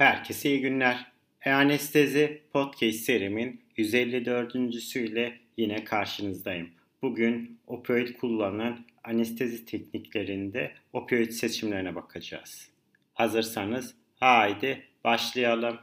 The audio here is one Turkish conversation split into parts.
Herkese iyi günler. E-Anestezi Podcast serimin 154.süyle yine karşınızdayım. Bugün opioid kullanan anestezi tekniklerinde opioid seçimlerine bakacağız. Hazırsanız haydi başlayalım.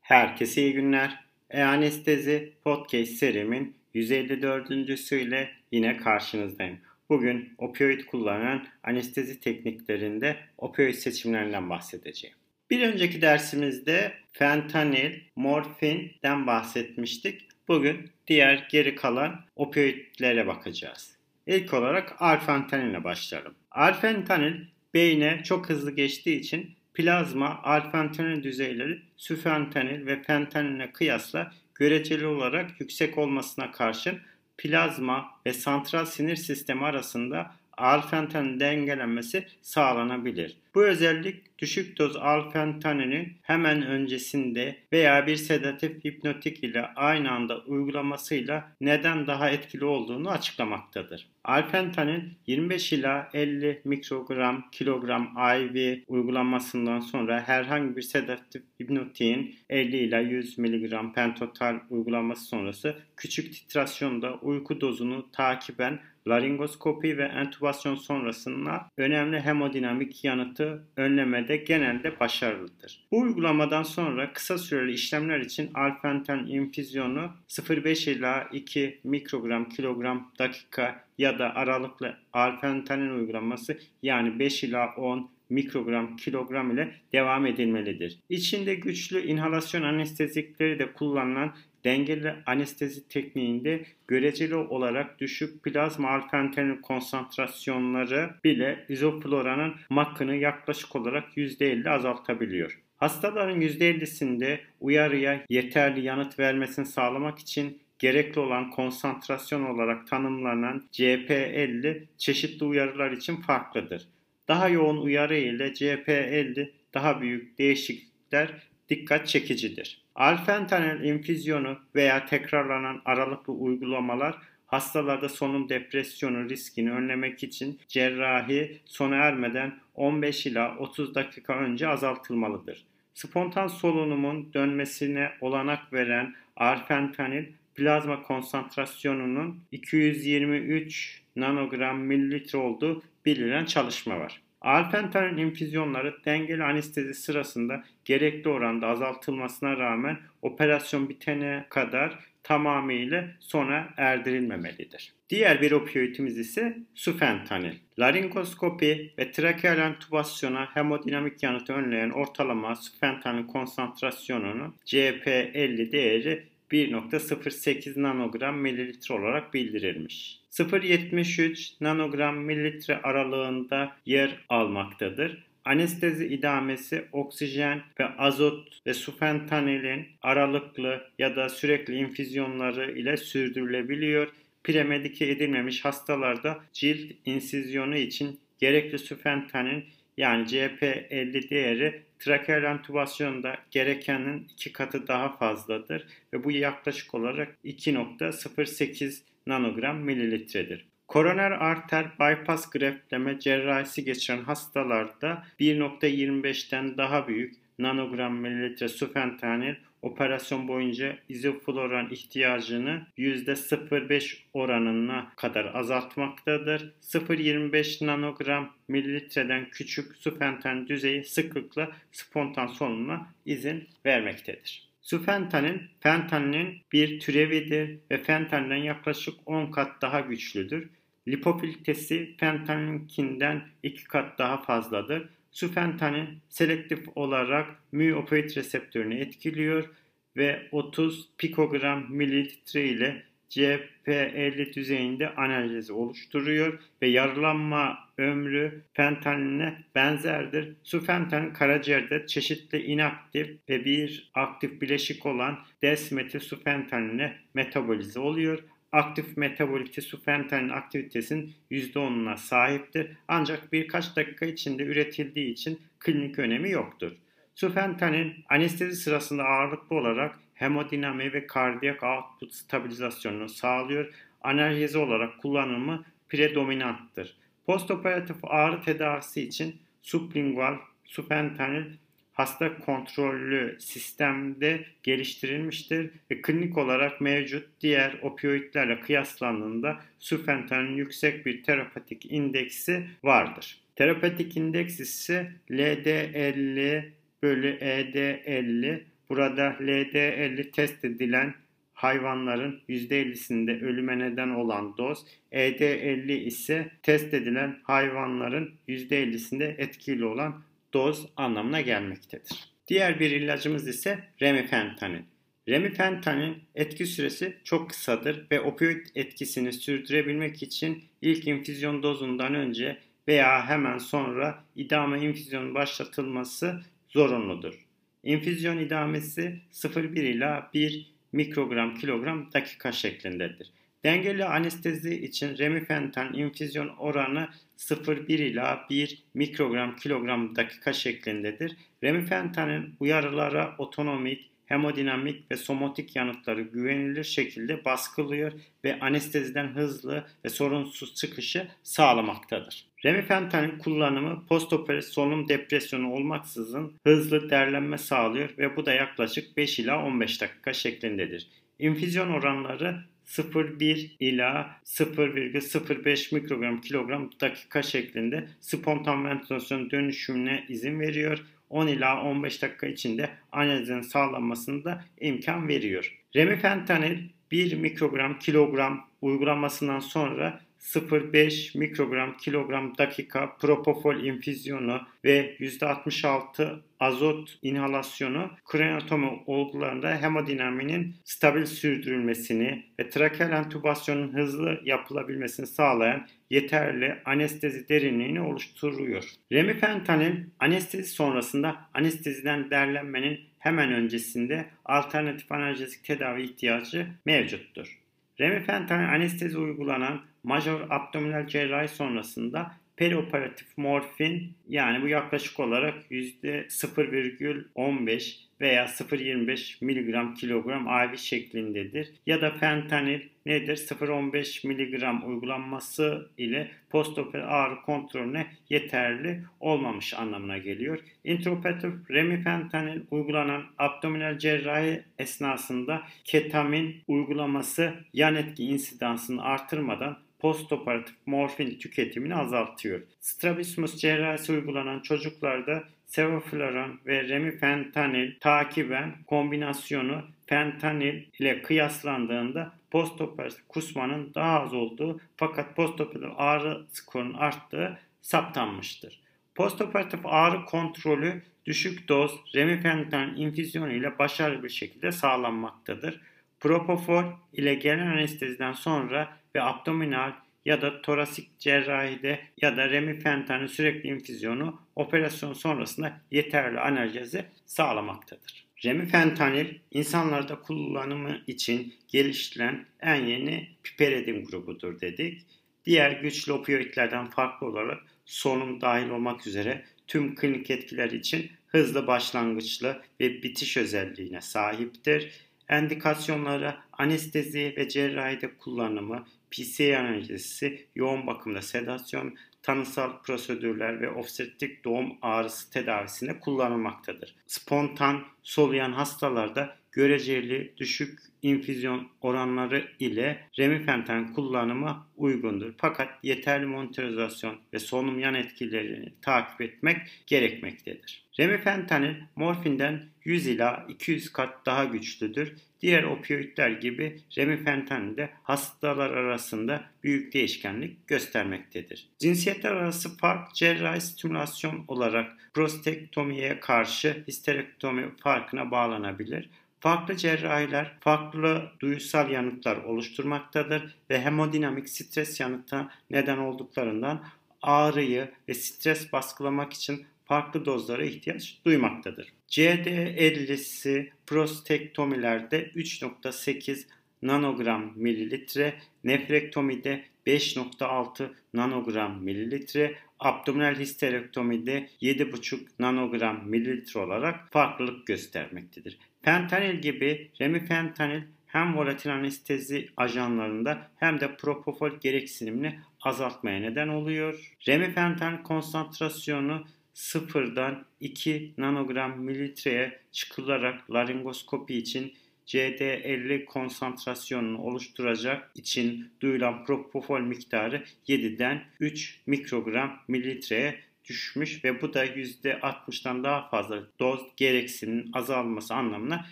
Herkese iyi günler. E-Anestezi Podcast serimin 154.süyle yine karşınızdayım. Bugün opioid kullanan anestezi tekniklerinde opioid seçimlerinden bahsedeceğim. Bir önceki dersimizde fentanil, morfinden bahsetmiştik. Bugün diğer geri kalan opioidlere bakacağız. İlk olarak alfentanil başlayalım. Alfentanil beyne çok hızlı geçtiği için plazma alfentanil düzeyleri süfentanil ve fentaniline kıyasla göreceli olarak yüksek olmasına karşın plazma ve santral sinir sistemi arasında alfentanin dengelenmesi sağlanabilir. Bu özellik düşük doz alfentaninin hemen öncesinde veya bir sedatif hipnotik ile aynı anda uygulamasıyla neden daha etkili olduğunu açıklamaktadır. Alfentanin 25 ila 50 mikrogram kilogram IV uygulamasından sonra herhangi bir sedatif hipnotiğin 50 ila 100 mg pentotal uygulaması sonrası küçük titrasyonda uyku dozunu takiben laringoskopi ve entübasyon sonrasında önemli hemodinamik yanıtı önlemede genelde başarılıdır. Bu uygulamadan sonra kısa süreli işlemler için alfentan infüzyonu 0,5 ila 2 mikrogram kilogram dakika ya da aralıklı alfentanin uygulaması yani 5 ila 10 mikrogram kilogram ile devam edilmelidir. İçinde güçlü inhalasyon anestezikleri de kullanılan dengeli anestezi tekniğinde göreceli olarak düşük plazma alfentanil konsantrasyonları bile izofloranın makını yaklaşık olarak %50 azaltabiliyor. Hastaların %50'sinde uyarıya yeterli yanıt vermesini sağlamak için gerekli olan konsantrasyon olarak tanımlanan CP50 çeşitli uyarılar için farklıdır. Daha yoğun uyarı ile CP50 daha büyük değişiklikler dikkat çekicidir. Alfentanil infüzyonu veya tekrarlanan aralıklı uygulamalar hastalarda solunum depresyonu riskini önlemek için cerrahi sona ermeden 15 ila 30 dakika önce azaltılmalıdır. Spontan solunumun dönmesine olanak veren alfentanil plazma konsantrasyonunun 223 nanogram mililitre olduğu bilinen çalışma var. Alfentanil infüzyonları dengeli anestezi sırasında gerekli oranda azaltılmasına rağmen operasyon bitene kadar tamamıyla sona erdirilmemelidir. Diğer bir opioidimiz ise sufentanil. Laringoskopi ve trakeal entübasyona hemodinamik yanıtı önleyen ortalama sufentanil konsantrasyonunun CP50 değeri 1.08 nanogram mililitre olarak bildirilmiş. 0.73 nanogram mililitre aralığında yer almaktadır. Anestezi idamesi oksijen ve azot ve sufentanilin aralıklı ya da sürekli infüzyonları ile sürdürülebiliyor. Premedike edilmemiş hastalarda cilt insizyonu için gerekli sufentanin yani CP50 değeri trakeal entübasyonda gerekenin iki katı daha fazladır ve bu yaklaşık olarak 2.08 nanogram mililitredir. Koroner arter bypass greftleme cerrahisi geçiren hastalarda 1.25'ten daha büyük nanogram mililitre sufentanil operasyon boyunca izofloran ihtiyacını %0,5 oranına kadar azaltmaktadır. 0,25 nanogram mililitreden küçük sufentanil düzeyi sıklıkla spontan solunuma izin vermektedir. Sufentanin, fentanilin bir türevidir ve fentanilen yaklaşık 10 kat daha güçlüdür. Lipofilitesi fentanilinkinden 2 kat daha fazladır. Sufentanin selektif olarak mu reseptörünü etkiliyor ve 30 pikogram mililitre ile CP50 düzeyinde analjezi oluşturuyor ve yarılanma ömrü fentaninine benzerdir. Sufentanin karaciğerde çeşitli inaktif ve bir aktif bileşik olan desmetilsufentaninine metabolize oluyor. Aktif metabolite sufentanin aktivitesinin %10'una sahiptir. Ancak birkaç dakika içinde üretildiği için klinik önemi yoktur. Sufentanin anestezi sırasında ağırlıklı olarak hemodinami ve kardiyak output stabilizasyonunu sağlıyor. Analjezi olarak kullanımı predominanttır. Postoperatif ağrı tedavisi için sublingual, supentanil hasta kontrollü sistemde geliştirilmiştir ve klinik olarak mevcut diğer opioidlerle kıyaslandığında sufentanilin yüksek bir terapetik indeksi vardır. Terapetik indeks ise LD50 bölü ED50. Burada LD50 test edilen hayvanların %50'sinde ölüme neden olan doz, ED50 ise test edilen hayvanların %50'sinde etkili olan doz anlamına gelmektedir. Diğer bir ilacımız ise remifentanil. Remifentanil etki süresi çok kısadır ve opioid etkisini sürdürebilmek için ilk infüzyon dozundan önce veya hemen sonra idame infüzyonu başlatılması zorunludur. İnfüzyon idamesi 0,1 ila 1 mikrogram kilogram dakika şeklindedir. Dengeli anestezi için remifentan infüzyon oranı 0,1 ila 1 mikrogram kilogram dakika şeklindedir. Remifentanın uyarılara otonomik, hemodinamik ve somatik yanıtları güvenilir şekilde baskılıyor ve anesteziden hızlı ve sorunsuz çıkışı sağlamaktadır. Remifentanın kullanımı postoperatif solunum depresyonu olmaksızın hızlı derlenme sağlıyor ve bu da yaklaşık 5 ila 15 dakika şeklindedir. İnfüzyon oranları 0,1 ila 0,05 mikrogram kilogram dakika şeklinde spontan ventilasyon dönüşümüne izin veriyor. 10 ila 15 dakika içinde analizin sağlanmasını da imkan veriyor. Remifentanil 1 mikrogram kilogram uygulamasından sonra 0,5 mikrogram kilogram dakika propofol infüzyonu ve %66 azot inhalasyonu kraniotomi olgularında hemodinaminin stabil sürdürülmesini ve trakeal entübasyonun hızlı yapılabilmesini sağlayan yeterli anestezi derinliğini oluşturuyor. Remifentanil anestezi sonrasında anesteziden derlenmenin hemen öncesinde alternatif analjezik tedavi ihtiyacı mevcuttur. Remifentanil anestezi uygulanan major abdominal cerrahi sonrasında perioperatif morfin yani bu yaklaşık olarak %0,15 veya 0,25 mg kilogram IV şeklindedir. Ya da fentanil nedir? 0,15 mg uygulanması ile postoperatif ağrı kontrolüne yeterli olmamış anlamına geliyor. Intraoperatif remifentanil uygulanan abdominal cerrahi esnasında ketamin uygulaması yan etki insidansını artırmadan postoperatif morfin tüketimini azaltıyor. Strabismus cerrahisi uygulanan çocuklarda sevoflurane ve remifentanil takiben kombinasyonu fentanil ile kıyaslandığında postoperatif kusmanın daha az olduğu fakat postoperatif ağrı skorunun arttığı saptanmıştır. Postoperatif ağrı kontrolü düşük doz remifentanil infüzyonu ile başarılı bir şekilde sağlanmaktadır. Propofol ile gelen anesteziden sonra ve abdominal ya da torasik cerrahide ya da remifentanil sürekli infüzyonu operasyon sonrasında yeterli analjezi sağlamaktadır. Remifentanil insanlarda kullanımı için geliştirilen en yeni piperidin grubudur dedik. Diğer güçlü opioidlerden farklı olarak solunum dahil olmak üzere tüm klinik etkiler için hızlı başlangıçlı ve bitiş özelliğine sahiptir. Endikasyonları anestezi ve cerrahide kullanımı, PCA analjisi, yoğun bakımda sedasyon, tanısal prosedürler ve obstetrik doğum ağrısı tedavisinde kullanılmaktadır. Spontan soluyan hastalarda göreceli düşük infüzyon oranları ile remifentan kullanımı uygundur. Fakat yeterli monitorizasyon ve solunum yan etkilerini takip etmek gerekmektedir. Remifentanil morfinden 100 ila 200 kat daha güçlüdür. Diğer opioidler gibi remifentanil de hastalar arasında büyük değişkenlik göstermektedir. Cinsiyetler arası fark cerrahi stimülasyon olarak prostektomiye karşı histerektomi farkına bağlanabilir. Farklı cerrahiler farklı duyusal yanıtlar oluşturmaktadır ve hemodinamik stres yanıta neden olduklarından ağrıyı ve stres baskılamak için farklı dozlara ihtiyaç duymaktadır. CD50'si prostektomilerde 3.8 nanogram mililitre, nefrektomide 5.6 nanogram mililitre, abdominal histerektomide 7,5 nanogram mililitre olarak farklılık göstermektedir. Fentanil gibi remifentanil hem volatil anestezi ajanlarında hem de propofol gereksinimini azaltmaya neden oluyor. Remifentanil konsantrasyonu sıfırdan 2 nanogram mililitreye çıkılarak laringoskopi için CD50 konsantrasyonunu oluşturacak için duyulan propofol miktarı 7'den 3 mikrogram mililitreye düşmüş ve bu da %60'dan daha fazla doz gereksiniminin azalması anlamına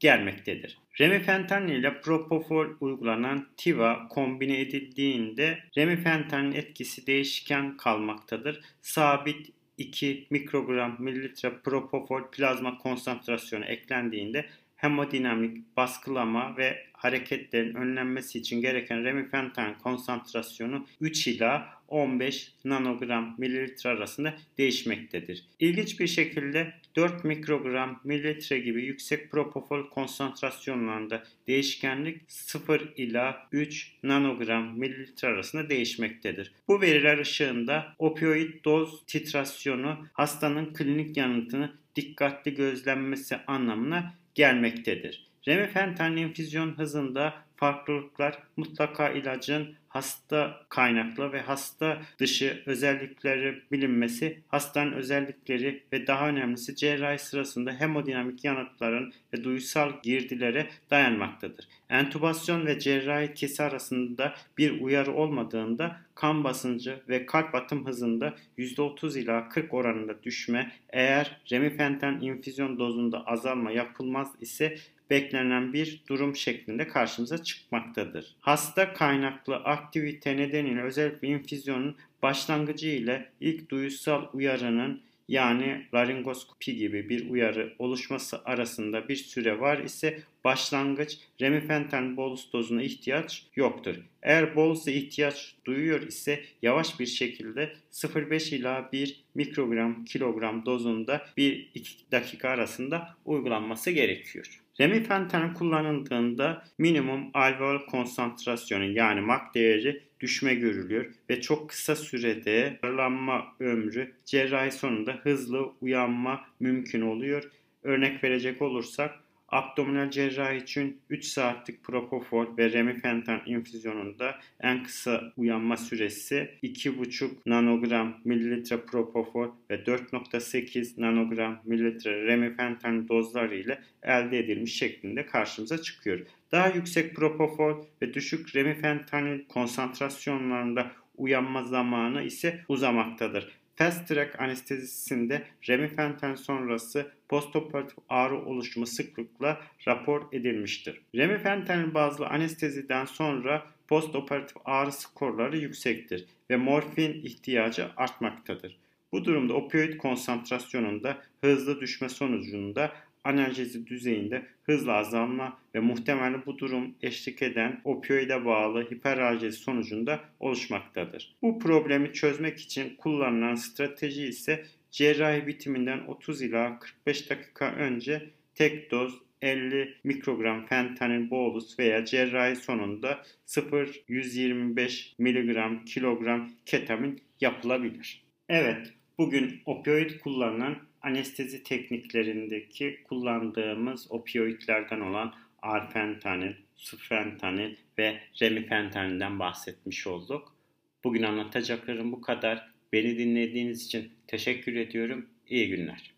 gelmektedir. Remifentanil ile propofol uygulanan TIVA kombine edildiğinde remifentanilin etkisi değişken kalmaktadır. Sabit 2 mikrogram mililitre propofol plazma konsantrasyonu eklendiğinde hemodinamik baskılama ve hareketlerin önlenmesi için gereken remifentanil konsantrasyonu 3 ila 15 nanogram mililitre arasında değişmektedir. İlginç bir şekilde 4 mikrogram mililitre gibi yüksek propofol konsantrasyonlarında değişkenlik 0 ila 3 nanogram mililitre arasında değişmektedir. Bu veriler ışığında opioid doz titrasyonu hastanın klinik yanıtını dikkatli gözlenmesi anlamına gelmektedir. Remifentanil infüzyon hızında farklılıklar mutlaka ilacın hasta kaynaklı ve hasta dışı özellikleri bilinmesi, hastanın özellikleri ve daha önemlisi cerrahi sırasında hemodinamik yanıtların ve duysal girdilere dayanmaktadır. Entubasyon ve cerrahi kesi arasında bir uyarı olmadığında kan basıncı ve kalp atım hızında %30 ila 40 oranında düşme, eğer remifentan infüzyon dozunda azalma yapılmaz ise beklenen bir durum şeklinde karşımıza çıkmaktadır. Hasta kaynaklı aktivite nedeniyle özellikle infüzyonun başlangıcı ile ilk duysal uyarının yani laringoskopi gibi bir uyarı oluşması arasında bir süre var ise başlangıç remifentan bolus dozuna ihtiyaç yoktur. Eğer bolusa ihtiyaç duyuyor ise yavaş bir şekilde 0,5 ila 1 mikrogram kilogram dozunda 1-2 dakika arasında uygulanması gerekiyor. Remifentanil kullanıldığında minimum alveol konsantrasyonu yani MAC değeri düşme görülüyor ve çok kısa sürede yaralanma ömrü cerrahi sonunda hızlı uyanma mümkün oluyor. Örnek verecek olursak Abdominal cerrahi için 3 saatlik propofol ve remifentan infüzyonunda en kısa uyanma süresi 2,5 nanogram mililitre propofol ve 4,8 nanogram mililitre remifentan dozları ile elde edilmiş şeklinde karşımıza çıkıyor. Daha yüksek propofol ve düşük remifentanil konsantrasyonlarında uyanma zamanı ise uzamaktadır. Fast track anestezisinde remifentan sonrası postoperatif ağrı oluşumu sıklıkla rapor edilmiştir. Remifentanil bazlı anesteziden sonra postoperatif ağrı skorları yüksektir ve morfin ihtiyacı artmaktadır. Bu durumda opioid konsantrasyonunda hızlı düşme sonucunda analjezi düzeyinde hızla azalma ve muhtemelen bu durum eşlik eden opioide bağlı hiperalgezi sonucunda oluşmaktadır. Bu problemi çözmek için kullanılan strateji ise cerrahi bitiminden 30 ila 45 dakika önce tek doz 50 mikrogram fentanil bolus veya cerrahi sonunda 0-125 miligram kilogram ketamin yapılabilir. Evet, bugün opioid kullanan anestezi tekniklerindeki kullandığımız opioidlerden olan arfentanil, sufentanil ve remifentanilden bahsetmiş olduk. Bugün anlatacaklarım bu kadar. Beni dinlediğiniz için teşekkür ediyorum. İyi günler.